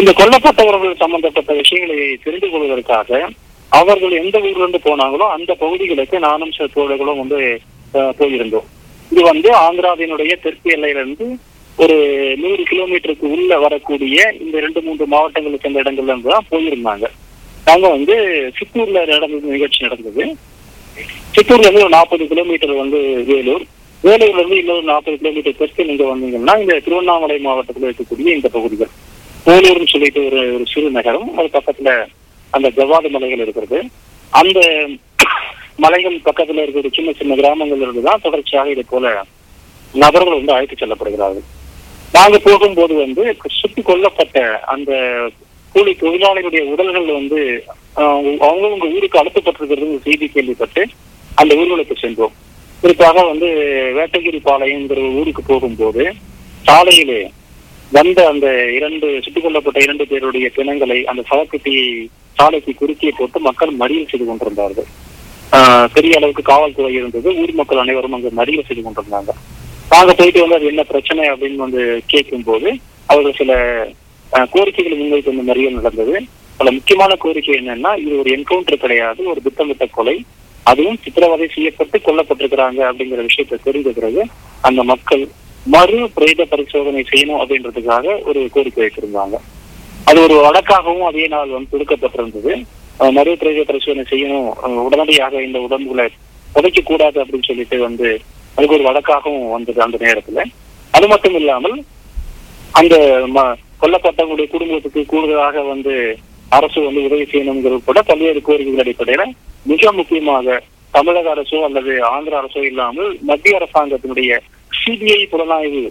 இந்த கொல்லப்பட்டவர்கள் சம்பந்தப்பட்ட விஷயங்களை தெரிந்து கொள்வதற்காக அவர்கள் எந்த ஊர்ல இருந்து போனாங்களோ அந்த பகுதிகளுக்கு நானும் சில தோழர்களும் வந்து போயிருந்தோம். இது வந்து ஆந்திராவினுடைய தெற்கு எல்லையிலிருந்து ஒரு நூறு கிலோமீட்டருக்கு உள்ள வரக்கூடிய இந்த ரெண்டு மூன்று மாவட்டங்களுக்கு சேர்ந்த இடங்கள்ல இருந்து தான் போயிருந்தாங்க. நாங்க வந்து சித்தூர்ல நடந்தது நிகழ்ச்சி நடந்தது. சித்தூர்ல இருந்து ஒரு நாற்பது கிலோமீட்டர் வந்து வேலூர். வேலூர்ல இருந்து இன்னொரு நாற்பது கிலோமீட்டர் தெற்கு நீங்க வந்தீங்கன்னா இந்த திருவண்ணாமலை மாவட்டத்தில் இருக்கக்கூடிய இந்த பகுதிகள். வேலூர்னு சொல்லிட்டு ஒரு ஒரு சிறு நகரம். அது பக்கத்துல அந்த ஜவ்வாது மலைகள் இருக்கிறது. அந்த மலைகள் பக்கத்துல இருக்கிற சின்ன சின்ன கிராமங்கள் இருந்து தான் தொடர்ச்சியாக இது போல நபர்கள் வந்து அழைத்து செல்லப்படுகிறார்கள். நாங்க போகும்போது வந்து சுட்டு கொல்லப்பட்ட அந்த கூலி தொழிலாளிகளுடைய உடல்கள் வந்து அவங்க உங்க ஊருக்கு அழுத்தப்பட்டிருக்கிறது செய்தி கேள்விப்பட்டு அந்த ஊர்களுக்கு சென்றோம். குறிப்பாக வந்து வேட்டகிரி பாளையங்கிற ஊருக்கு போகும்போது சாலையிலே வந்த அந்த இரண்டு சுட்டுக் கொல்லப்பட்ட இரண்டு பேருடைய பிணங்களை அந்த சவக்குட்டியை சாலைக்கு குறுக்கியே போட்டு மக்கள் மறியல் செய்து கொண்டிருந்தார்கள். ஆஹ், பெரிய அளவுக்கு காவல்துறை இருந்தது. ஊர் மக்கள் அனைவரும் அங்கு மறியல் செய்து கொண்டிருந்தாங்க. நாங்க போயிட்டு வந்து அது என்ன பிரச்சனை? அப்படின்னு வந்து கேட்கும் போது அவர்கள் சில கோரிக்கைகளை முன்வைத்து வந்து மறியல் நடந்தது. பல முக்கியமான கோரிக்கை என்னன்னா இது ஒரு என்கவுண்டர் கிடையாது. ஒரு திட்டமிட்ட கொலை. அதுவும் சித்திரவதை செய்யப்பட்டு கொல்லப்பட்டிருக்கிறாங்க அப்படிங்கிற விஷயத்தை தெரிந்த பிறகு அந்த மக்கள் மறு பிரேத பரிசோதனை செய்யணும் அப்படின்றதுக்காக ஒரு கோரிக்கை வைத்திருந்தாங்க. அது ஒரு வழக்காகவும் அதே நாள் வந்து கொடுக்கப்பட்டிருந்தது. மறு பிரேத பரிசோதனை செய்யணும். அஹ், உடனடியாக இந்த உடம்புகளை புதைக்க கூடாது அப்படின்னு சொல்லிட்டு வந்து அதுக்கு ஒரு வழக்காகவும் வந்தது அந்த நேரத்துல. அது மட்டும் இல்லாமல் அந்த ம- கொல்லப்பட்டவங்களுடைய குடும்பத்துக்கு கூடுதலாக வந்து அரசு வந்து உதவி செய்யணுங்கிறது கூட பல்வேறு கோரிக்கைகள் அடிப்படையில மிக முக்கியமாக தமிழக அரசோ அல்லது ஆந்திர அரசோ இல்லாமல் மத்திய அரசாங்கத்தினுடைய சிபிஐ புலனாய்வு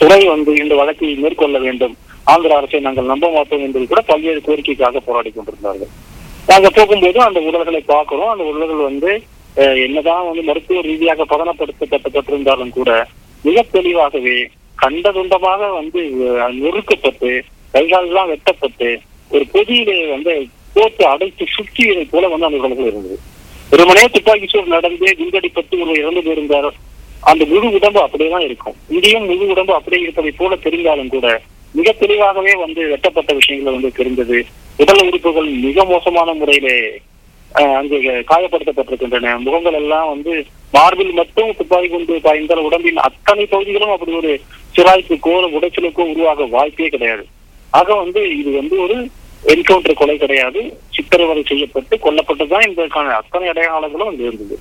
துறை வந்து இந்த வழக்கை மேற்கொள்ள வேண்டும். ஆந்திர அரசை நாங்கள் நம்ப மாட்டோம் என்பது கூட பல்வேறு கோரிக்கைக்காக போராடி கொண்டிருந்தார்கள். நாங்க போகும்போது அந்த உடல்களை பார்க்கிறோம். அந்த உடல்கள் வந்து என்னதான் வந்து மருத்துவ ரீதியாக பதனப்படுத்தப்பட்டிருந்தாலும் கூட மிக தெளிவாகவே கண்டதுண்டமாக வந்து நொறுக்கப்பட்டு கைகாலெல்லாம் வெட்டப்பட்டு ஒரு பொதியிலே வந்து போட்டு அடைத்து சுற்றியதை போல வந்து அந்த உடல்கள் இருந்தது. ஒரு துப்பாக்கி சூடு நடந்து குண்டடிப்பட்டு ஒரு இறந்து போயிருந்தார் அந்த முழு உடம்பு அப்படியே தான் இருக்கும். இங்கேயும் முழு உடம்பு அப்படியே இருப்பதை போல தெரிந்தாலும் கூட மிக தெளிவாகவே வந்து வெட்டப்பட்ட விஷயங்கள் வந்து தெரிந்தது. உடல் உறுப்புகள் மிக மோசமான முறையிலே அஹ், அங்கு காயப்படுத்தப்பட்டிருக்கின்றன. முகங்கள் எல்லாம் வந்து மார்பில் மட்டும் துப்பாக்கி கொண்டு பாய்ந்தால் உடம்பின் அத்தனை பகுதிகளும் அப்படி ஒரு சிராய்ப்புக்கோ உடைச்சலுக்கோ உருவாக வாய்ப்பே கிடையாது. ஆக வந்து இது வந்து ஒரு என்கவுண்டர் கொலை கிடையாது. சித்திரவதை செய்யப்பட்டு கொல்லப்பட்டதுதான் இதற்கான அத்தனை அடையாளங்களும் அங்கு இருந்தது.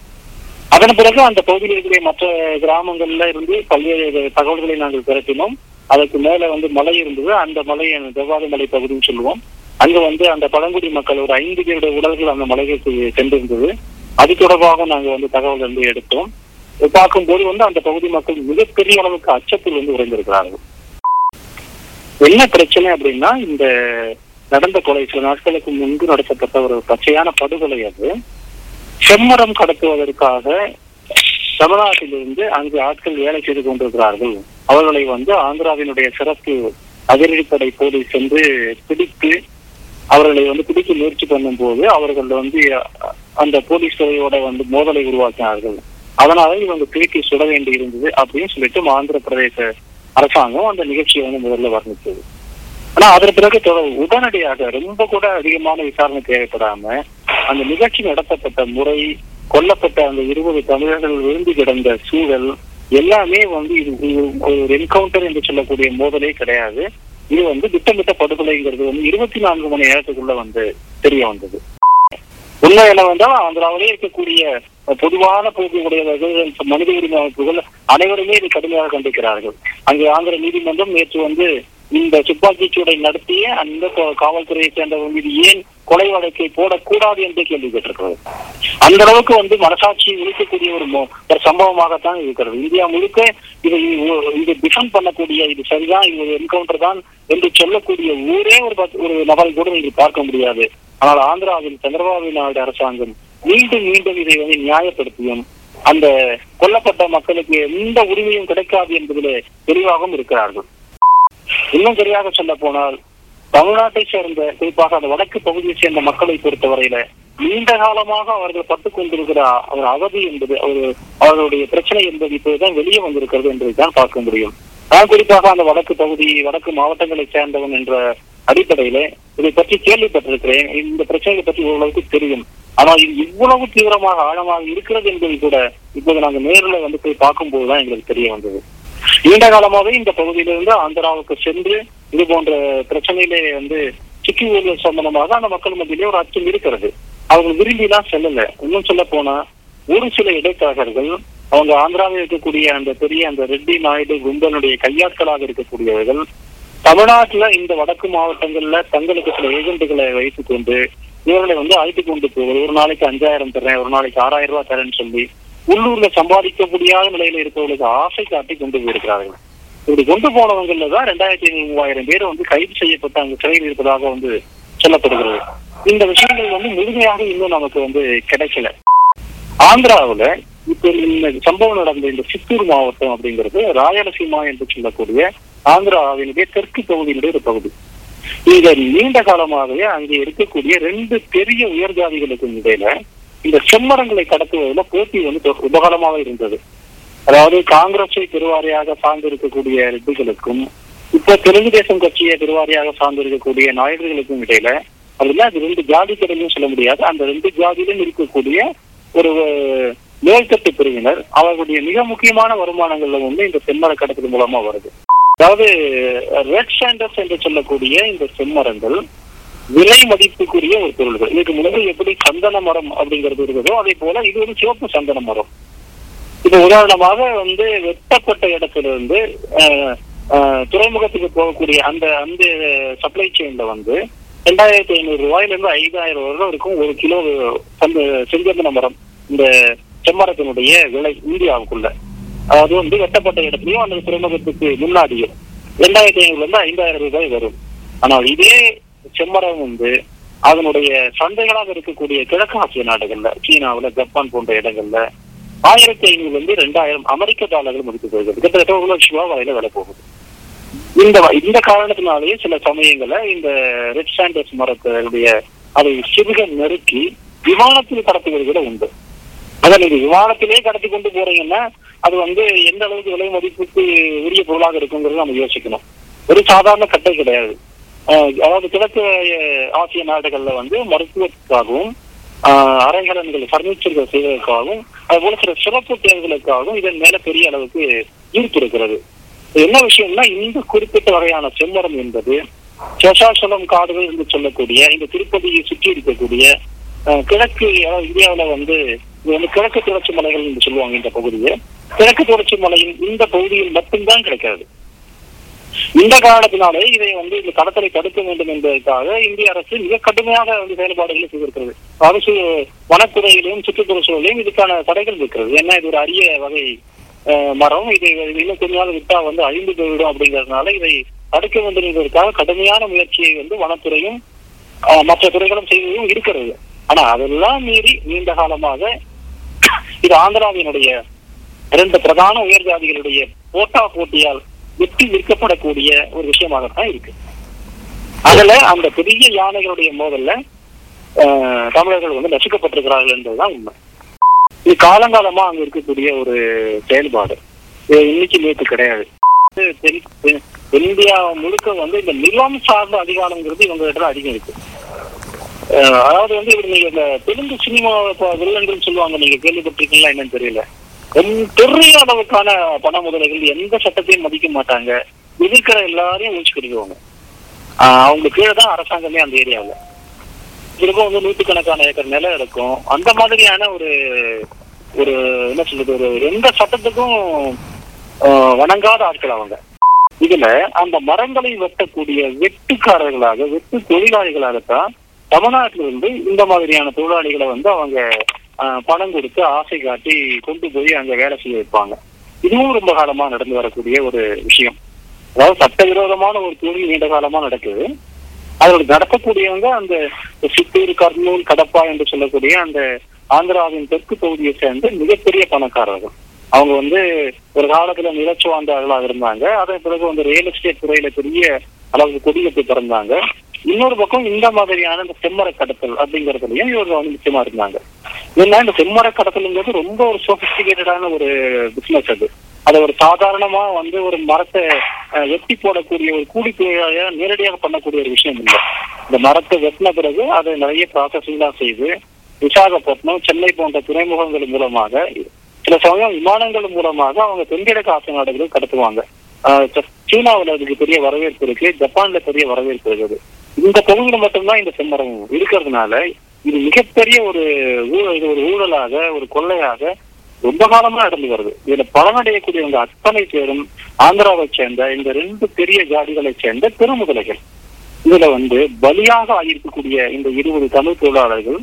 அதன் பிறகு அந்த பகுதியில் இருக்கிற மற்ற கிராமங்கள்ல இருந்து பல்வேறு தகவல்களை நாங்கள் திரட்டினோம் அதுக்கு மேல வந்து மலை இருந்தது. அந்த மலை ஜவ்வாது மலை பகுதின்னு சொல்லுவோம். அங்க வந்து அந்த பழங்குடி மக்கள் ஒரு ஐந்து பேருடைய உடல்கள் அந்த மலைகளுக்கு சென்றிருந்தது. அது தொடர்பாக நாங்க வந்து தகவல் வந்து எடுத்தோம். பார்க்கும்போது வந்து அந்த பகுதி மக்கள் மிகப்பெரிய அளவுக்கு அச்சத்தில் வந்து உறைந்திருக்கிறார்கள். என்ன பிரச்சனை அப்படின்னா இந்த நடந்த கொலை சில நாட்களுக்கு முன்பு நடத்தப்பட்ட ஒரு பச்சையான படுகொலை அது. செம்மரம் கடத்துவதற்காக தமிழ்நாட்டிலிருந்து அங்கு ஆட்கள் வேலை செய்து கொண்டிருக்கிறார்கள். அவர்களை வந்து ஆந்திராவினுடைய சிறப்பு அதிரடிப்படை போலீஸ் சென்று பிடித்து அவர்களை வந்து பிடிக்க முயற்சி பண்ணும்போது அவர்கள் வந்து அந்த போலீஸ் துறையோட வந்து மோதலை உருவாக்கினார்கள். அதனால இவங்க திருப்பி சுட வேண்டி இருந்தது அப்படின்னு சொல்லிட்டு ஆந்திர பிரதேச அரசாங்கம் அந்த நிகழ்ச்சியை வந்து முதல்ல வர்ணித்தது. ஆனா அதன் பிறகு உடனடியாக ரொம்ப கூட அதிகமான விசாரணை தேவைப்படாம அந்த நிகழ்ச்சி நடத்தப்பட்ட முறை கொல்லப்பட்ட அந்த இருபது தமிழர்கள் விழுந்து கிடந்த சூழல் எல்லாமே வந்து இது ஒரு என்கவுண்டர் என்று சொல்லக்கூடிய மோதலே கிடையாது. இது வந்து திட்டமிட்ட படுகொலைங்கிறது வந்து இருபத்தி நான்கு மணி நேரத்துக்குள்ள வந்து தெரிய வந்தது. உண்மை என்னவென்றால் ஆந்திராவிலே இருக்கக்கூடிய பொதுவான போக்கு உடையவர்கள் மனித உரிமை அமைப்புகள் அனைவருமே இது கடுமையாக கண்டிக்கிறார்கள். அங்கு ஆந்திர நீதிமன்றம் நேற்று வந்து இந்த துப்பாக்கிச் சூடை நடத்திய அந்த காவல்துறையை சேர்ந்தவங்க மீது ஏன் கொலை வழக்கை போடக்கூடாது என்று கேள்வி கேட்டிருக்கிறது? அந்த அளவுக்கு வந்து மனசாட்சியை உழைக்கக்கூடிய ஒரு ஒரு சம்பவமாகத்தான் இருக்கிறது. இந்தியா முழுக்க இதை இது டிஃபெண்ட் பண்ணக்கூடிய இது சரிதான் இது ஒரு என்கவுண்டர் தான் என்று சொல்லக்கூடிய ஊரே ஒரு ஒரு நபரை கூட நீங்கள் பார்க்க முடியாது. ஆனால் ஆந்திராவில் சந்திரபாபு நாயுடு அரசாங்கம் மீண்டும் மீண்டும் இதை வந்து நியாயப்படுத்தியும் அந்த கொல்லப்பட்ட மக்களுக்கு எந்த உரிமையும் கிடைக்காது என்பதிலே தெளிவாகவும் இருக்கிறார்கள். இன்னும் சரியாக சொல்ல போனால் தமிழ்நாட்டை சேர்ந்த குறிப்பாக அந்த வடக்கு பகுதியை சேர்ந்த மக்களை பொறுத்தவரையில நீண்ட காலமாக அவர்கள் பட்டுக் கொண்டிருக்கிற அவர் அவதி என்பது அவர் அவர்களுடைய பிரச்சனை என்பது இப்போதுதான் வெளியே வந்திருக்கிறது என்பதை தான் பார்க்க முடியும். நான் குறிப்பாக அந்த வடக்கு பகுதி வடக்கு மாவட்டங்களை சேர்ந்தவன் என்ற அடிப்படையில இதை பற்றி கேள்விப்பட்டிருக்கிறேன். இந்த பிரச்சனையை பற்றி ஓரளவுக்கு தெரியும். ஆனால் இது இவ்வளவு தீவிரமாக ஆழமாக இருக்கிறது என்பது கூட இப்போது நாங்கள் நேரில் வந்து போய் பார்க்கும்போதுதான் எங்களுக்கு தெரிய வந்தது. நீண்ட காலமாகவே இந்த பகுதியிலிருந்து ஆந்திராவுக்கு சென்று இது போன்ற பிரச்சனையிலே வந்து சிக்கி ஊழல் சம்பந்தமாக அந்த மக்கள் மத்தியிலே ஒரு அச்சம் இருக்கிறது. அவங்க விரும்பிலாம் செல்லல. இன்னும் சொல்ல போனா ஒரு சில இடைத்தரகர்கள் அவங்க ஆந்திராவில் இருக்கக்கூடிய அந்த பெரிய அந்த ரெட்டி நாயுடு கும்பலுடைய கையாட்களாக இருக்கக்கூடியவர்கள் தமிழ்நாட்டுல இந்த வடக்கு மாவட்டங்கள்ல தங்களுக்கு சில ஏஜென்ட்டுகளை வைத்துக் கொண்டு இவர்களை வந்து அழைத்து கொண்டு போவது ஒரு நாளைக்கு அஞ்சாயிரம் தரேன் ஒரு நாளைக்கு ஆறாயிரம் ரூபாய் தரேன்னு சொல்லி உள்ளூர்ல சம்பாதிக்க முடியாத நிலையில இருப்பவர்களுக்கு ஆசை காட்டி கொண்டு போயிருக்கிறார்கள். இப்படி கொண்டு போனவங்கள்ல தான் ரெண்டாயிரத்தி ஐநூறு மூவாயிரம் பேர் வந்து கைது செய்யப்பட்டு அங்கு சிறையில் இருப்பதாக வந்து சொல்லப்படுகிறது. இந்த விஷயங்கள் வந்து முழுமையாக இன்னும் நமக்கு வந்து கிடைக்கல. ஆந்திராவுல இப்ப இந்த சம்பவம் நடந்த இந்த சித்தூர் மாவட்டம் அப்படிங்கிறது ராயலசீமா என்று சொல்லக்கூடிய ஆந்திராவினுடைய தெற்கு பகுதியினுடைய ஒரு பகுதி. இங்க நீண்ட காலமாகவே அங்கே இருக்கக்கூடிய ரெண்டு பெரிய உயர்ஜாதிகளுக்கும் இடையில இந்த செம்மரங்களை கடத்துவதில் போட்டி வந்து உபகரமாக உபகலமாக இருந்தது. அதாவது காங்கிரஸை பெருவாரியாக சார்ந்திருக்கக்கூடிய ரெட்டிகளுக்கும் இப்ப தெலுங்கு தேசம் கட்சியை பெருவாரியாக சார்ந்திருக்கக்கூடிய நாயுடுகளுக்கும் இடையில அதுல அது ரெண்டு ஜாதி கிடையும் சொல்ல முடியாது. அந்த ரெண்டு ஜாதியிலும் இருக்கக்கூடிய ஒரு மேல்தட்டு பிரிவினர் அவர்களுடைய மிக முக்கியமான வருமானங்கள்ல வந்து இந்த செம்மர கடத்தல் மூலமா வருது. அதாவது ரெட் ஸ்டாண்டர்ஸ் என்று சொல்லக்கூடிய இந்த செம்மரங்கள் விலை மதிப்புக்குரிய ஒரு பொருள்கள். இதுக்கு முன்னாடி எப்படி சந்தன மரம் அப்படிங்கிறது இருக்குதோ அதே போல இது ஒரு சிவப்பு சந்தன மரம். இப்ப உதாரணமாக வந்து வெட்டப்பட்ட இடத்துல இருந்து துறைமுகத்துக்கு போகக்கூடிய அந்த அந்த சப்ளை செயின்ல வந்து ரெண்டாயிரத்தி ஐநூறு ரூபாயில இருந்து ஐந்தாயிரம் ரூபாய் வரைக்கும் ஒரு கிலோ சந்த செஞ்சந்தன மரம் இந்த செம்மரத்தினுடைய விலை இந்தியாவுக்குள்ள. அது வந்து வெட்டப்பட்ட இடத்துலயும் அந்த துறைமுகத்துக்கு முன்னாடியும். ரெண்டாயிரத்தி ஐநூறுல இருந்து ஐந்தாயிரம் ரூபாய் வரும். ஆனால் இதே செம்மரம் வந்து அதனுடைய சந்தைகளாக இருக்கக்கூடிய கிழக்கு ஆசிய நாடுகள்ல சீனாவுல ஜப்பான் போன்ற இடங்கள்ல ஆயிரத்தி ஐநூறுல இருந்து ரெண்டாயிரம் அமெரிக்க டாலர்கள் மதிப்பு போகுது கிட்டத்தட்ட ஒரு லட்சம் ரூபாய் வரையில விலை போகுது. இந்த இந்த காரணத்தினாலேயே சில சமயங்கள்ல இந்த ரெட் சாண்டர்ஸ் மரத்தினுடைய அதை சிறுக நெருக்கி விமானத்தில் கடத்துவது கூட உண்டு. அதான் நீங்க விமானத்திலே கடத்தி கொண்டு போறீங்கன்னா அது வந்து எந்த அளவுக்கு விலை மதிப்புக்கு உரிய பொருளாக இருக்குங்கிறது நம்ம யோசிக்கணும். ஒரு சாதாரண கட்டை கிடையாது. அதாவது கிழக்கு ஆசிய நாடுகள்ல வந்து மருத்துவத்துக்காகவும் ஆஹ், அறைகலன்கள் பர்னிச்சர்கள் செய்வதற்காகவும் அதுபோல சில சிறப்பு தேர்தலுக்காகவும் இதன் மேல பெரிய அளவுக்கு ஈர்த்திருக்கிறது. என்ன விஷயம்னா இந்த குறிப்பிட்ட வகையான செம்மரம் என்பது சேஷாசலம் காடுகள் என்று சொல்லக்கூடிய இந்த திருப்பதியை சுற்றி இருக்கக்கூடிய கிழக்கு அதாவது இந்தியாவுல வந்து இது வந்து கிழக்கு தொடர்ச்சி மலைகள் என்று சொல்லுவாங்க இந்த பகுதியை. கிழக்கு தொடர்ச்சி மலையின் இந்த பகுதியில் மட்டும்தான் கிடைக்கிறது இந்த காரணத்தினாலே இதை வந்து இந்த கடத்தலை தடுக்க வேண்டும் என்பதற்காக இந்திய அரசு மிக கடுமையாக வந்து செயல்பாடுகளை செய்திருக்கிறது. அரசு வனத்துறையிலும் சுற்றுப்புற சூழலையும் இதுக்கான தடைகள் இருக்கிறது. ஏன்னா இது ஒரு அரிய வகை மரம். இதை இன்னும் கொஞ்ச நாள் விட்டா வந்து அழிந்து போய்விடும் அப்படிங்கறதுனால இதை தடுக்க வேண்டும் என்பதற்காக கடுமையான முயற்சியை வந்து வனத்துறையும் மற்ற துறைகளும் செய்வதும் இருக்கிறது. ஆனா அதெல்லாம் மீறி நீண்ட காலமாக இது ஆந்திராவினுடைய இரண்டு பிரதான உயர் ஜாதிகளுடைய போட்டா போட்டியால் வெற்றி விற்கப்படக்கூடிய ஒரு விஷயமாகத்தான் இருக்கு. அதுல அந்த பெரிய யானைகளுடைய மோதல்ல தமிழர்கள் வந்து நசுக்கப்பட்டிருக்கிறார்கள் என்பதுதான் உண்மை. இது காலங்காலமா அங்க இருக்கக்கூடிய ஒரு செயல்பாடு. இது இன்னைக்கு நேற்று கிடையாது. தென்- இந்தியா முழுக்க வந்து இந்த நிலம் சார்ந்த அதிகாரங்கிறது இவங்க இடத்துல அதிகம் இருக்கு. அஹ், அதாவது வந்து இப்படி நீங்க இந்த தெலுங்கு சினிமா வில்லன்கள் சொல்லுவாங்க நீங்க கேள்விப்பட்டிருக்கீங்களா என்னன்னு தெரியல. பெரிய அளவுக்கான பண முதலைகள் எந்த சட்டத்தையும் மதிக்க மாட்டாங்க. இருக்கிற எல்லாரையும் மூச்சு கட்டிக்குவாங்க ஆஹ் அவங்க கீழே தான் அரசாங்கமே அந்த ஏரியாவில். இருக்கும் வந்து நூற்றுக்கணக்கான ஏக்கர் நிலம் இருக்கும். அந்த மாதிரியான ஒரு ஒரு என்ன சொல்றது ஒரு எந்த சட்டத்துக்கும் ஆஹ் வணங்காத ஆட்கள் அவங்க. இதுல அந்த மரங்களை வெட்டக்கூடிய வெட்டுக்காரர்களாக வெட்டு தொழிலாளிகளாகத்தான் தமிழ்நாட்டில் இருந்து இந்த மாதிரியான தொழிலாளிகளை வந்து அவங்க பணம் கொடுத்து ஆசை காட்டி கொண்டு போய் அங்க வேலை செய்ய வைப்பாங்க. இதுவும் ரொம்ப காலமா நடந்து வரக்கூடிய ஒரு விஷயம். அதாவது சட்டவிரோதமான ஒரு தொழில் நீண்ட காலமா நடக்குது. அதோட நடத்தக்கூடியவங்க அந்த சித்தூர் கர்னூல் கடப்பா என்று சொல்லக்கூடிய அந்த ஆந்திராவின் தெற்கு பகுதியை சேர்ந்த மிகப்பெரிய பணக்காரர்கள். அவங்க வந்து ஒரு காலத்துல நிலச்சுவாந்தார்களாக இருந்தாங்க. அதன் பிறகு வந்து ரியல் எஸ்டேட் துறையில பெரிய அளவுக்கு கொடிகட்டு பிறந்தாங்க. இன்னொரு பக்கம் இந்த மாதிரியான இந்த செம்மர கடத்தல் அப்படிங்கறதுலயும் இவர் வந்து முக்கியமா இருந்தாங்க. ஏன்னா இந்த செம்மர கடத்தல்ங்கிறது ரொம்ப ஒரு சோபிஸ்டிகேட்டடான ஒரு பிசினஸ் அது. அதை ஒரு சாதாரணமா வந்து ஒரு மரத்தை அஹ், வெட்டி போடக்கூடிய ஒரு கூலி தொழிலாளியா நேரடியாக பண்ணக்கூடிய ஒரு விஷயம் இல்லை. இந்த மரத்தை வெட்டின பிறகு அதை நிறைய ப்ராசஸிங்லாம் செய்து விசாகப்பட்டினம் சென்னை போன்ற துறைமுகங்கள் மூலமாக சில சமயம் விமானங்கள் மூலமாக அவங்க தென்கிழக்கு ஆசிய நாடுகளுக்கு கடத்துவாங்க. ஆஹ் சீனாவுல அதுக்கு பெரிய வரவேற்பு இருக்கு ஜப்பான்ல பெரிய வரவேற்பு இருக்குது. இந்த பகுதியில் மட்டும்தான் இந்த செம்மரம் இருக்கிறதுனால இது மிகப்பெரிய ஒரு ஊழல் இது ஒரு ஊழலாக ஒரு கொள்ளையாக ரொம்ப காலமா நடந்து வருது. இதுல பலனடையக்கூடியவங்க அத்தனை பேரும் ஆந்திராவை சேர்ந்த இந்த ரெண்டு பெரிய ஜாதிகளை சேர்ந்த பெருமுதலைகள். இதுல வந்து பலியாக ஆகியிருக்கக்கூடிய இந்த இருபது தமிழ் தொழிலாளர்கள்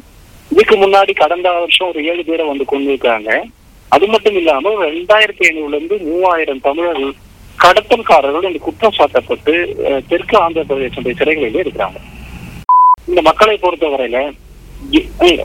இதுக்கு முன்னாடி கடந்த வருஷம் ஒரு ஏழு பேரை வந்து கொண்டு இருக்காங்க அது மட்டும் இல்லாம ரெண்டாயிரத்தி ஐநூறுல இருந்து மூவாயிரம் தமிழர்கள் கடத்தல்காரர்கள் இந்த குற்றம் சாட்டப்பட்டு தெற்கு ஆந்திர பிரதேச சிறைகளிலே இருக்கிறாங்க. இந்த மக்களை பொறுத்தவரையில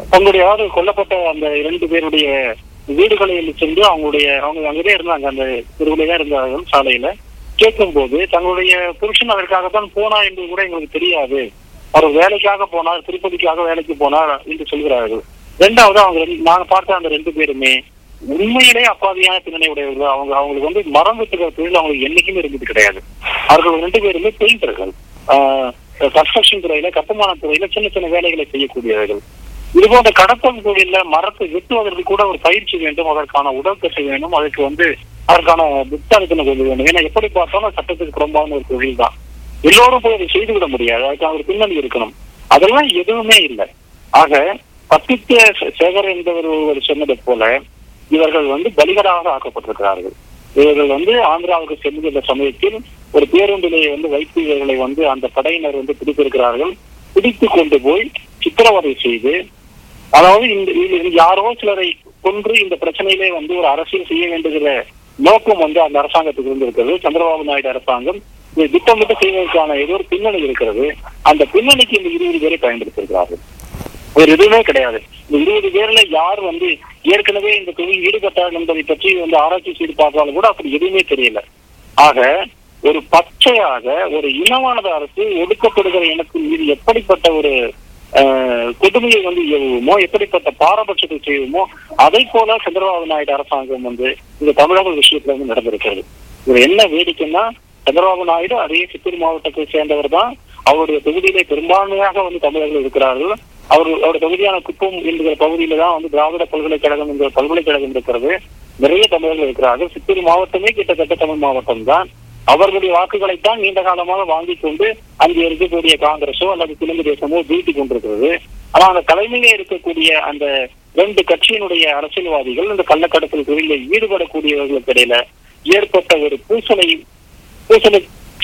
தங்களுடைய யாரு கொல்லப்பட்ட அந்த இரண்டு பேருடைய வீடுகளில் சென்று அவங்களுடைய அவங்க அங்கேயே இருந்தாங்க அந்த தெருவிலே தான் இருந்தார்கள் சாலையில. கேட்கும் போது தங்களுடைய புருஷன் அதற்காகத்தான் போனா என்று கூட எங்களுக்கு தெரியாது. அவர் வேலைக்காக போனார் திருப்பதிக்காக வேலைக்கு போனார் என்று சொல்கிறார்கள். ரெண்டாவது அவங்க ரெண்டு- நாங்க பார்த்த அந்த ரெண்டு பேருமே உண்மையிலே அப்பாவியான பின்னணி உடையவர்கள். அவங்க அவங்களுக்கு வந்து மரம் வெட்டுகிற தொழில் அவங்களுக்கு என்னைக்குமே இருந்தது கிடையாது. அவர்கள் ரெண்டு பேருமே பெயிண்டர்கள். கன்ஸ்ட்ரக்ஷன் துறையில கட்டுமான துறையில சின்ன சின்ன வேலைகளை செய்யக்கூடியவர்கள். இது போன்ற கடத்தல் தொழில மரத்தை வெட்டுவதற்கு கூட ஒரு பயிற்சி வேண்டும் அதற்கான உடற்கட்டு வேண்டும் அதுக்கு வந்து அதற்கான புத்தாளித்தன தொழில் வேண்டும். ஏன்னா எப்படி பார்த்தாலும் சட்டத்துக்கு புறம்பான ஒரு தொழில் தான் எல்லோரும் போய் அதை செய்துவிட முடியாது. அதுக்கான ஒரு பின்னணி இருக்கணும். அதெல்லாம் எதுவுமே இல்லை. ஆக பத்தித்த சேகர் என்பவர் ஒருவர் சொன்னது போல இவர்கள் வந்து பலிகராக ஆக்கப்பட்டிருக்கிறார்கள். இவர்கள் வந்து ஆந்திராவுக்கு செல்லுகின்ற சமயத்தில் ஒரு பேருந்திலே வந்து வைத்து இவர்களை வந்து அந்த படையினர் வந்து பிடித்திருக்கிறார்கள். பிடித்து கொண்டு போய் சித்திரவதை செய்து அதாவது இந்த யாரோ சிலரை கொன்று இந்த பிரச்சனையிலே வந்து ஒரு அரசியல் செய்ய வேண்டுகிற நோக்கம் வந்து அந்த அரசாங்கத்துக்கு இருந்திருக்கிறது. சந்திரபாபு நாயுடு அரசாங்கம் இதை திட்டமிட்டு செய்வதற்கான ஏதோ ஒரு பின்னணி இருக்கிறது. அந்த பின்னணிக்கு இந்த இருபது பேரை பயன்படுத்தியிருக்கிறார்கள். ஒரு எதுவுமே கிடையாது. இந்த இருபது பேர்ல யார் வந்து ஏற்கனவே இந்த தொழில் ஈடுபட்டார்கள் என்பதை பற்றி வந்து ஆராய்ச்சி செய்து பார்த்தாலும் கூட அப்படி எதுவுமே தெரியல. ஆக ஒரு பச்சையாக ஒரு இனமானது அரசு ஒடுக்கப்படுகிற இனத்தின் மீது எப்படிப்பட்ட ஒரு ஆஹ், கொடுமையை வந்து எவ்வமோ எப்படிப்பட்ட பாரபட்சத்தை செய்வோமோ அதை போல சந்திரபாபு நாயுடு அரசாங்கம் வந்து இந்த தமிழக விஷயத்துல வந்து நடந்திருக்கிறது. இது என்ன வேடிக்கைன்னா சந்திரபாபு நாயுடு அதே சித்தூர் மாவட்டத்தை சேர்ந்தவர் தான். அவருடைய தொகுதியிலே பெரும்பான்மையாக வந்து தமிழர்கள் இருக்கிறார்கள். அவர் அவருடைய தொகுதியான குப்பம் என்கிற பகுதியில தான் வந்து திராவிட பல்கலைக்கழகம் என்கிற பல்கலைக்கழகம் இருக்கிறது. நிறைய தமிழர்கள் இருக்கிறார்கள். சித்தூர் மாவட்டமே கிட்டத்தட்ட தமிழ் மாவட்டம் தான். அவர்களுடைய வாக்குகளைத்தான் நீண்ட காலமாக வாங்கிக் கொண்டு அங்கே இருக்கக்கூடிய காங்கிரஸோ அல்லது தெலுங்கு தேசமோ வீட்டு கொண்டிருக்கிறது. ஆனா அந்த தலைமையிலே இருக்கக்கூடிய அந்த ரெண்டு கட்சியினுடைய அரசியல்வாதிகள் இந்த கள்ளக்கடத்தல் தொழிலில் ஈடுபடக்கூடியவர்களுக்கு இடையில ஏற்பட்ட ஒரு பூசலை பூசலை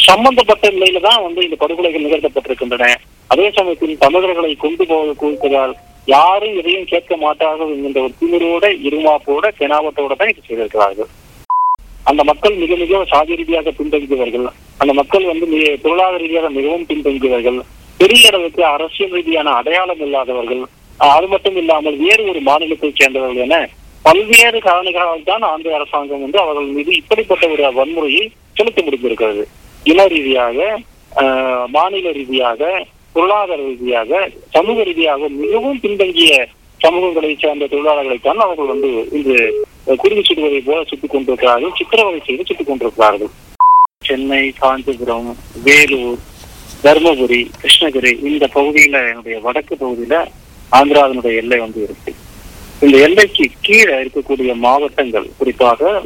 சம்பந்தப்பட்ட நிலையில தான் வந்து இந்த படுகொலைகள் நிகழ்த்தப்பட்டிருக்கின்றன. அதே சமயத்தில் தமிழர்களை கொண்டு போக குவிப்பதால் யாரும் எதையும் கேட்க மாட்டார்கள் என்கின்ற ஒரு திமிரோட இருமாப்போட தெனாவட்டோட தான் இது செய்திருக்கிறார்கள். அந்த மக்கள் மிக மிக சாதி ரீதியாக பின்தங்கியவர்கள். அந்த மக்கள் வந்து மிக பொருளாதார ரீதியாக மிகவும் பின்தங்கியவர்கள். பெரிய அளவுக்கு அரசியல் ரீதியான அடையாளம் இல்லாதவர்கள். அது மட்டும் இல்லாமல் வேறு ஒரு மாநிலத்தை சேர்ந்தவர்கள் என பல்வேறு காரணங்களால் தான் ஆந்திர அரசாங்கம் வந்து அவர்கள் மீது இப்படிப்பட்ட ஒரு வன்முறையை செலுத்த முடிந்திருக்கிறது. இன ரீதியாக மாநில ரீதியாக பொருளாதார ரீதியாக சமூக ரீதியாக மிகவும் பின்தங்கிய சமூகங்களை சேர்ந்த தொழிலாளர்களைத்தான் அவர்கள் வந்து இன்று குருவி சுடுவதை போல சுட்டுக் கொண்டிருக்கிறார்கள் சித்திரவதை செய்து சுட்டுக் கொண்டிருக்கிறார்கள். சென்னை காஞ்சிபுரம் வேலூர் தர்மபுரி கிருஷ்ணகிரி இந்த பகுதியில என்னுடைய வடக்கு பகுதியில ஆந்திராவினுடைய எல்லை வந்து இருக்கு. இந்த எல்லைக்கு கீழே இருக்கக்கூடிய மாவட்டங்கள் குறிப்பாக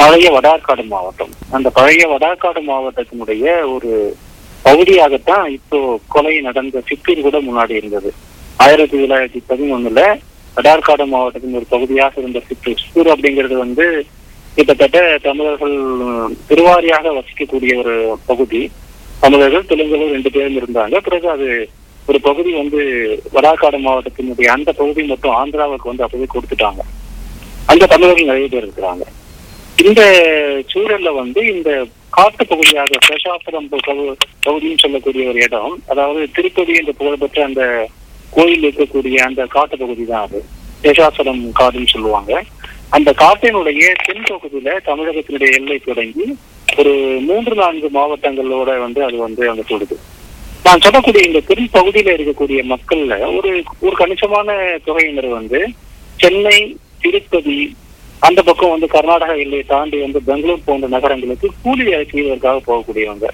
பழைய வடார்காடு மாவட்டம். அந்த பழைய வடார்காடு மாவட்டத்தினுடைய ஒரு பகுதியாகத்தான் இப்போ கொலை நடந்த சித்தூர் கூட முன்னாடி இருந்தது. ஆயிரத்தி தொள்ளாயிரத்தி பதினொன்னுல வடார்காடு மாவட்டத்தின் ஒரு பகுதியாக இருந்த சித்தூர் சித்தூர் அப்படிங்கிறது வந்து கிட்டத்தட்ட தமிழர்கள் திருவாரியாக வசிக்கக்கூடிய ஒரு பகுதி. தமிழர்கள் தெலுங்குகள் ரெண்டு பேரும் இருந்தாங்க. பிறகு அது ஒரு பகுதி வந்து வடாக்காடு மாவட்டத்தினுடைய அந்த பகுதி மட்டும் ஆந்திராவுக்கு வந்து அப்பவே கொடுத்துட்டாங்க. அந்த தமிழர்கள் நிறைய பேர் இருக்கிறாங்க. இந்த சூழல்ல வந்து இந்த காட்டு பகுதியாக பிரசாபுரம் பகுதின்னு சொல்லக்கூடிய ஒரு இடம். அதாவது திருப்பதி என்று புகழ்பெற்ற அந்த கோயில் இருக்கக்கூடிய அந்த காட்டு பகுதி தான் அது. சேஷாசலம் காடுன்னு சொல்லுவாங்க. அந்த காட்டினுடைய தென் பகுதியில தமிழகத்தினுடைய எல்லை தொடங்கி ஒரு மூன்று நான்கு மாவட்டங்களோட வந்து அது வந்து அங்க தொடுது. நான் சொல்லக்கூடிய இந்த தென் பகுதியில இருக்கக்கூடிய மக்கள்ல ஒரு ஒரு கணிசமான தொகையினர் வந்து சென்னை திருப்பதி அந்த பக்கம் வந்து கர்நாடக எல்லையை தாண்டி வந்து பெங்களூர் போன்ற நகரங்களுக்கு கூலி வேலை செய்வதற்காக போகக்கூடியவங்க.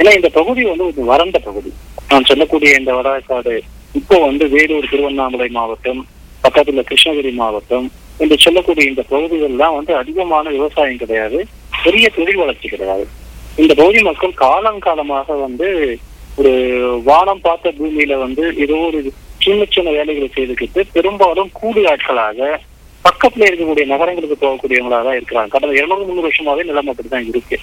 ஏன்னா இந்த பகுதி வந்து ஒரு வறண்ட பகுதி. நான் சொல்லக்கூடிய இந்த வடக்காடு இப்போ வந்து வேலூர் திருவண்ணாமலை மாவட்டம் பக்கத்துல கிருஷ்ணகிரி மாவட்டம் என்று சொல்லக்கூடிய இந்த பகுதிகள்லாம் வந்து அதிகமான விவசாயம் கிடையாது பெரிய தொழில் வளர்ச்சி கிடையாது. இந்த பகுதி மக்கள் காலங்காலமாக வந்து ஒரு வானம் பார்த்த பூமியில வந்து ஏதோ ஒரு சின்ன சின்ன வேலைகளை செய்துக்கிட்டு பெரும்பாலும் கூலி ஆட்களாக பக்கத்துல இருக்கக்கூடிய நகரங்களுக்கு போகக்கூடியவங்களா தான் இருக்கிறாங்க. கடந்த இருநூறு முந்நூறு வருஷமாவே நிலம் அப்படிதான் இருக்கு.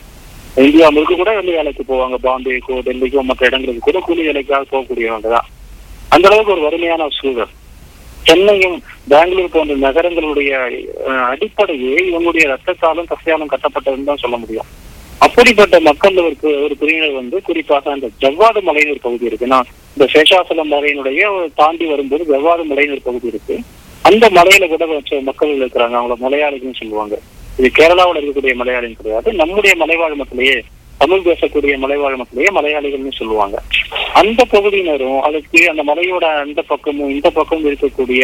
இந்தியா முழுக்க கூட வந்து வேலைக்கு போவாங்க. பாம்பேக்கோ டெல்லிக்கோ மற்ற இடங்களுக்கு கூட கூலி வேலைக்காக போகக்கூடியவங்க தான். அந்த அளவுக்கு ஒரு வறுமையான சூழல். சென்னையும் பெங்களூர் போன்ற நகரங்களுடைய அஹ், அடிப்படையே இவங்களுடைய ரத்தத்தாலும் கசையாலும் கட்டப்பட்டதுன்னு தான் சொல்ல முடியும். அப்படிப்பட்ட மக்கள் ஒரு ஒரு பிரிவினர் வந்து குறிப்பாக அந்த ஜவ்வாது மலையின் ஒரு பகுதி இருக்கு. நான் இந்த சேஷாசலம் மலையினுடைய தாண்டி வரும்போது ஜவ்வாது மலையின் ஒரு பகுதி இருக்கு. அந்த மலையில கூட வச்ச மக்கள் இருக்கிறாங்க அவங்கள மலையாளிகள்னு சொல்லுவாங்க. இது கேரளாவில் இருக்கக்கூடிய மலையாளிகள் கிடையாது. நம்முடைய மலைவாழ் மக்களையே தமிழ் பேசக்கூடிய மலைவாழ் மக்களையே மலையாளிகள்னு சொல்லுவாங்க. அந்த பகுதியினரும் அதுக்கு அந்த மலையோட அந்த பக்கமும் இந்த பக்கமும் இருக்கக்கூடிய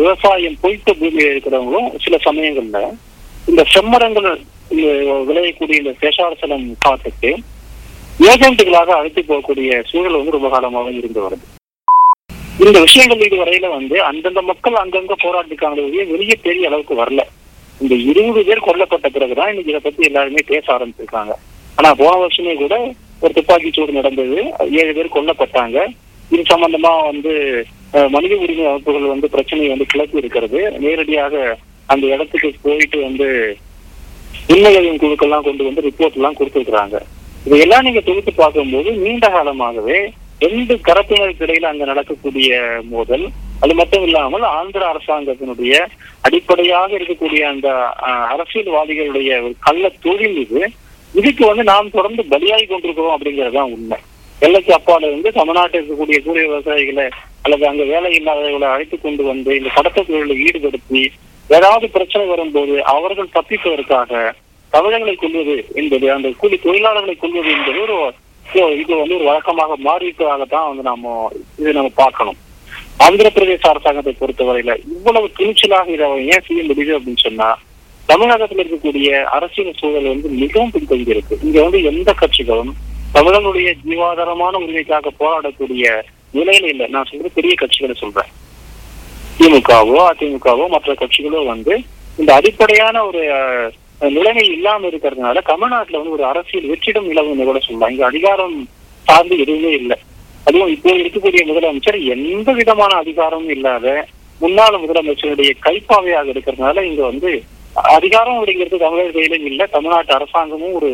விவசாயம் பொய்த்த பூமியில இருக்கிறவங்களும் சில சமயங்கள்ல இந்த செம்மரங்கள் விளையக்கூடிய இந்த சேஷாரசனம் காட்டுக்கு ஏஜென்ட்டுகளாக அழைத்து போகக்கூடிய சூழல் வந்து ரொம்ப காலமாக இருந்து வருது. இந்த விஷயங்கள் இதுவரையில வந்து அந்தந்த மக்கள் அங்கங்க போராட்டிருக்காங்களே ஒழிய வெளியே பெரிய அளவுக்கு வரல. இந்த இருபது பேர் கொல்லப்பட்ட பிறகுதான் இன்னைக்கு இதை பத்தி எல்லாருமே பேச ஆரம்பிச்சிருக்காங்க. ஆனா போன வருஷமே கூட ஒரு துப்பாக்கி சூடு நடந்தது ஏழு பேர் கொல்லப்பட்டாங்க. இது சம்பந்தமா வந்து மனித உரிமை அமைப்புகள் வந்து பிரச்சனையை வந்து கிளப்பி இருக்கிறது. நேரடியாக அந்த இடத்துக்கு போயிட்டு வந்து உண்மைகளின் குழுக்கள்லாம் கொண்டு வந்து ரிப்போர்ட் எல்லாம் கொடுத்துருக்காங்க இதையெல்லாம் நீங்க தொகுத்து பார்க்கும்போது நீண்ட காலமாகவே ரெண்டு தரப்பினருக்கு இடையில அங்க நடக்கக்கூடிய மோதல் அது மட்டும் இல்லாமல் ஆந்திர அரசாங்கத்தினுடைய அடிப்படையாக இருக்கக்கூடிய அந்த அஹ், அரசியல்வாதிகளுடைய ஒரு கள்ள தொழில் இது. இதுக்கு வந்து நாம் தொடர்ந்து பலியாகி கொண்டிருக்கிறோம் அப்படிங்கறதுதான் உண்மை. எல்லைக்கு அப்பால இருந்து தமிழ்நாட்டில் இருக்கக்கூடிய கூலி விவசாயிகளை அல்லது அங்க வேலை இல்லாதவர்களை அழைத்து கொண்டு வந்து இந்த கடத்த தொழிலில் ஈடுபடுத்தி ஏதாவது பிரச்சனை வரும்போது அவர்கள் தப்பிப்பதற்காக தமிழர்களை கொள்வது என்பது அந்த கூலி தொழிலாளர்களை கொள்வது என்பது ஒரு ஒரு- இது வந்து ஒரு வழக்கமாக மாறியிருப்பதாகத்தான் வந்து நாம இதை நம்ம பார்க்கணும். ஆந்திர பிரதேச அரசாங்கத்தை பொறுத்தவரையில இவ்வளவு துணிச்சலாக இதை ஏன் செய்ய முடியுது அப்படின்னு சொன்னா தமிழகத்தில் இருக்கக்கூடிய அரசியல் சூழல் வந்து மிகவும் பின்தங்கி இருக்கு இங்க வந்து எந்த கட்சிகளும் தமிழர்களுடைய ஜீவாதாரமான உரிமைக்காக போராடக்கூடிய நிலையில இல்லை. நான் சொல்றது பெரிய கட்சிகளை சொல்றேன். திமுகவோ அதிமுகவோ மற்ற கட்சிகளோ வந்து இந்த அடிப்படையான ஒரு நிலைமை இல்லாம இருக்கிறதுனால தமிழ்நாட்டுல வந்து ஒரு அரசியல் வெற்றிடம் நிலவுன்னு கூட சொல்லலாம். இங்க அதிகாரம் சார்ந்து எதுவுமே இல்லை. அதுவும் இப்போ இருக்கக்கூடிய முதலமைச்சர் எந்த விதமான அதிகாரமும் இல்லாத முன்னாள் முதலமைச்சருடைய கைப்பாவையாக இருக்கிறதுனால இங்க வந்து அதிகாரம் அப்படிங்கிறது தமிழர் கையிலும் இல்லை. தமிழ்நாட்டு அரசாங்கமும் ஒரு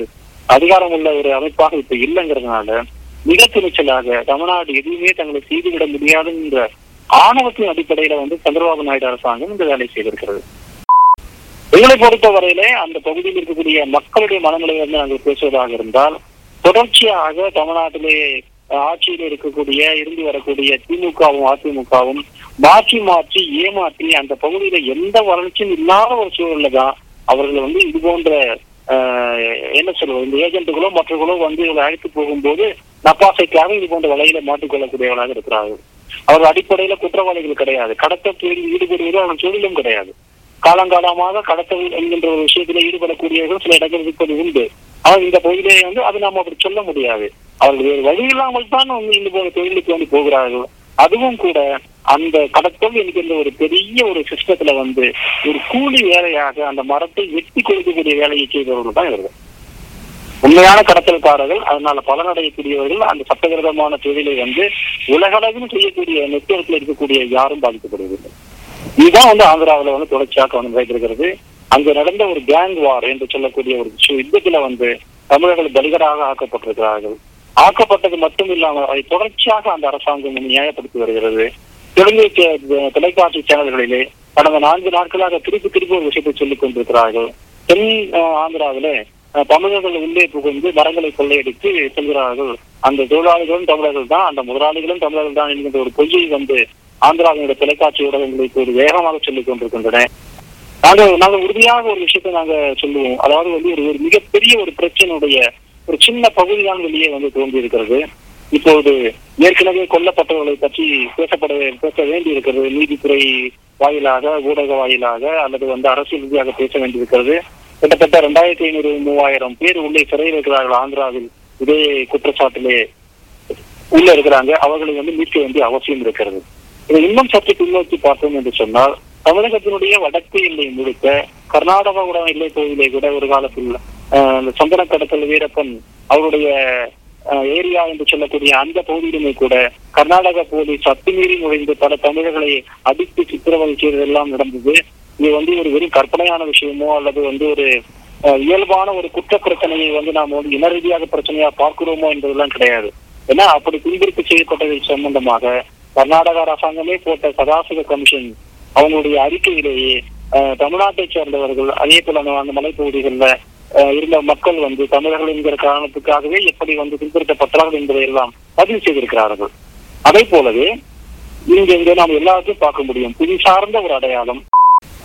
அதிகாரம் உள்ள ஒரு அமைப்பாக இப்ப இல்லைங்கிறதுனால மிக துணிச்சலாக தமிழ்நாடு எதுவுமே தங்களை செய்துவிட முடியாதுங்கிற ஆணவத்தின் அடிப்படையில வந்து சந்திரபாபு நாயுடு அரசாங்கம் இந்த வேலை செய்திருக்கிறது. எங்களை பொறுத்தவரையிலே அந்த பகுதியில் இருக்கக்கூடிய மக்களுடைய மனநிலை வந்து நாங்கள் பேசுவதாக இருந்தால் தொடர்ச்சியாக தமிழ்நாட்டிலே ஆட்சியில் இருக்கக்கூடிய இருந்து வரக்கூடிய திமுகவும் அதிமுகவும் மாற்றி மாற்றி ஏமாற்றி அந்த பகுதியில எந்த வளர்ச்சியும் இல்லாத ஒரு சூழல்ல தான் அவர்கள் வந்து இது போன்ற என்ன சொல்வது இந்த ஏஜென்ட்டுகளோ மற்றவர்களோ வந்து இவங்களை அழைத்து போகும்போது நப்பாசைக்காக இது போன்ற வலையில மாட்டிக்கொள்ளக்கூடியவர்களாக இருக்கிறார்கள். அவர்கள் அடிப்படையில குற்றவாளிகள் கிடையாது. கடத்த தொழிலில் ஈடுபடுவது அவர்கள் சொல்லிலும் கிடையாது. காலங்காலமாக கடத்தல் என்கின்ற ஒரு விஷயத்திலே ஈடுபடக்கூடியவர்கள் சில இடங்கள் இருப்பது உண்டு. ஆனால் இந்த பகுதியிலே வந்து அது நாம் அப்படி சொல்ல முடியாது. அவர்கள் வேறு வழி இல்லாமல் தான் வந்து இந்த போன தொழிலுக்கு வந்து போகிறார்கள். அதுவும் கூட அந்த கடத்தல் என்கின்ற ஒரு பெரிய ஒரு சிஸ்டத்துல வந்து ஒரு கூலி வேலையாக அந்த மரத்தை வெட்டி கொடுக்கக்கூடிய வேலையை செய்தவர்கள் தான் இவர்கள். உண்மையான கடத்தல்காரர்கள் அதனால பலனடையக்கூடியவர்கள் அந்த சட்டவிரோதமான தொழிலை வந்து உலகளவில் செய்யக்கூடிய நெட்வொர்க்ல இருக்கக்கூடிய யாரும் பாதிக்கப்படுவதில்லை. இதுதான் வந்து ஆந்திராவில் வந்து தொடர்ச்சியாக கவனம் வைத்திருக்கிறது அங்கு நடந்த ஒரு கேங் வார் என்று சொல்லக்கூடிய ஒரு விஷயம் யுத்தத்துல வந்து தமிழர்கள் பலிகராக ஆக்கப்பட்டிருக்கிறார்கள். ஆக்கப்பட்டது மட்டும் இல்லாமல் அதை தொடர்ச்சியாக அந்த அரசாங்கம் நியாயப்படுத்தி வருகிறது. தெலுங்கு தொலைக்காட்சி சேனல்களிலே கடந்த நான்கு நாட்களாக திருப்பி திருப்பி ஒரு விஷயத்தை சொல்லிக் கொண்டிருக்கிறார்கள். தென் ஆந்திராவிலே தமிழர்கள் உள்ளே புகுந்து மரங்களை கொள்ளையடித்து செல்கிறார்கள். அந்த தொழிலாளிகளும் தமிழர்கள் தான் அந்த முதலாளிகளும் தமிழர்கள் தான் என்கின்ற ஒரு பொய்யை வந்து ஆந்திராவினுடைய தொலைக்காட்சி ஊடகங்களை ஒரு வேகமாக சொல்லிக் கொண்டிருக்கின்றன. நாங்கள் நாங்கள் உறுதியாக ஒரு விஷயத்தை நாங்க சொல்லுவோம். அதாவது வந்து ஒரு ஒரு மிகப்பெரிய ஒரு பிரச்சனையுடைய ஒரு சின்ன பகுதி தான் வெளியே வந்து தோன்றி இருக்கிறது இப்போது ஏற்கனவே கொல்லப்பட்டவர்களை பற்றி பேசப்பட பேச வேண்டி இருக்கிறது நீதித்துறை வாயிலாக ஊடக வாயிலாக அல்லது வந்து அரசியல் ரீதியாக பேச வேண்டியிருக்கிறது. கிட்டத்தட்ட ரெண்டாயிரத்தி ஐநூறு மூவாயிரம் பேர் உள்ளே சிறையில் இருக்கிறார்கள் ஆந்திராவில். இதே குற்றச்சாட்டிலே உள்ள இருக்கிறாங்க. அவர்களை வந்து மீட்க வேண்டிய அவசியம் இருக்கிறது. இன்னும் சற்று பின்னோக்கி பார்த்தோம் என்று சொன்னால் தமிழகத்தினுடைய வடக்கு எல்லை முழுக்க கர்நாடகாவுடன் எல்லை பகுதியிலே கூட ஒரு காலத்தில் ஆஹ், சந்தன கடத்தல் வீரப்பன் அவருடைய ஏரியா என்று சொல்லக்கூடிய அந்த பகுதியிலுமே கூட கர்நாடக போலீஸ் அத்துமீறி நுழைந்து பல தமிழர்களை அடித்து சித்திரவதை செய்ததெல்லாம் நடந்தது. இது வந்து ஒரு வெறும் கற்பனையான விஷயமோ அல்லது வந்து ஒரு இயல்பான ஒரு குற்ற பிரச்சனையை வந்து நாம் வந்து இன ரீதியாக பிரச்சனையா பார்க்கிறோமோ என்பதெல்லாம் கிடையாது. ஏன்னா அப்படி துன்புறுத்து செய்யப்பட்டது சம்பந்தமாக கர்நாடக அரசாங்கமே போட்ட சதாசிவ கமிஷன் அவங்களுடைய அறிக்கையிலேயே தமிழ்நாட்டை சேர்ந்தவர்கள் அதே போல அந்த- மலைப்பகுதிகளில் இருந்த மக்கள் வந்து தமிழர்கள் என்கிற காரணத்துக்காகவே எப்படி வந்து பின்பற்றப்பட்டார்கள் என்பதை எல்லாம் பதிவு செய்திருக்கிறார்கள். அதே போலவே இங்க இங்க நாம் எல்லாத்தையும் பார்க்க முடியும். புவி சார்ந்த ஒரு அடையாளம்.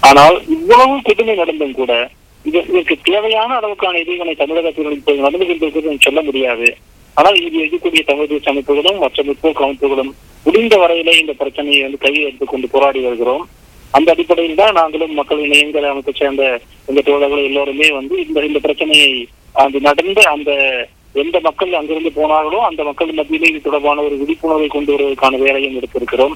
ஆனால் இவ்வளவு கொடுமை நடந்தும் கூட இது இதற்கு தேவையான அளவுக்கான எதிர்வினை தமிழகத்தில் இப்போது நடந்து கொண்டிருக்கிறது சொல்ல முடியாது. ஆனால் இங்கு இருக்கக்கூடிய தமிழ் தேச அமைப்புகளும் மற்ற முற்போக்கு அமைப்புகளும் முடிந்த வரையிலே இந்த பிரச்சனையை வந்து கையில் எடுத்துக்கொண்டு போராடி வருகிறோம். அந்த அடிப்படையில் தான் நாங்களும் மக்கள் இணையங்களை அமைப்பை சேர்ந்த இந்த தோழர்கள் எல்லோருமே வந்து இந்த இந்த பிரச்சனையை அது நடந்த அந்த எந்த மக்கள் அங்கிருந்து போனார்களோ அந்த மக்கள் மத்தியிலே இது தொடர்பான ஒரு விழிப்புணர்வை கொண்டு வருவதற்கான வேலையும் எடுத்திருக்கிறோம்.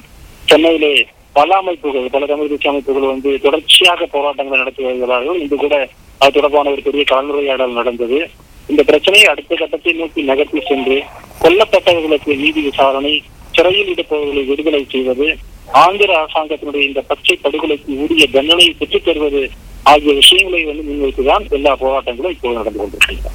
சென்னையிலே பல அமைப்புகள் பல தமிழ் கட்சி அமைப்புகள் வந்து தொடர்ச்சியாக போராட்டங்களை நடத்தி வருகிறார்கள். இன்று கூட அது தொடர்பான ஒரு பெரிய கலந்துரையாடல் நடந்தது. இந்த பிரச்சனையை அடுத்த கட்டத்தை நோக்கி நகர்த்தி சென்று கொல்லப்பட்டவர்களுக்கு நீதி விசாரணை சிறையில் இருப்பவர்களை விடுதலை செய்வது ஆந்திர அரசாங்கத்தினுடைய இந்த பச்சை படுகொலைக்கு உரிய தண்டனையை பெற்றுத் தருவது ஆகிய விஷயங்களை வந்து முன்வைத்துதான் எல்லா போராட்டங்களும் இப்போது நடந்து கொண்டிருக்கின்றன.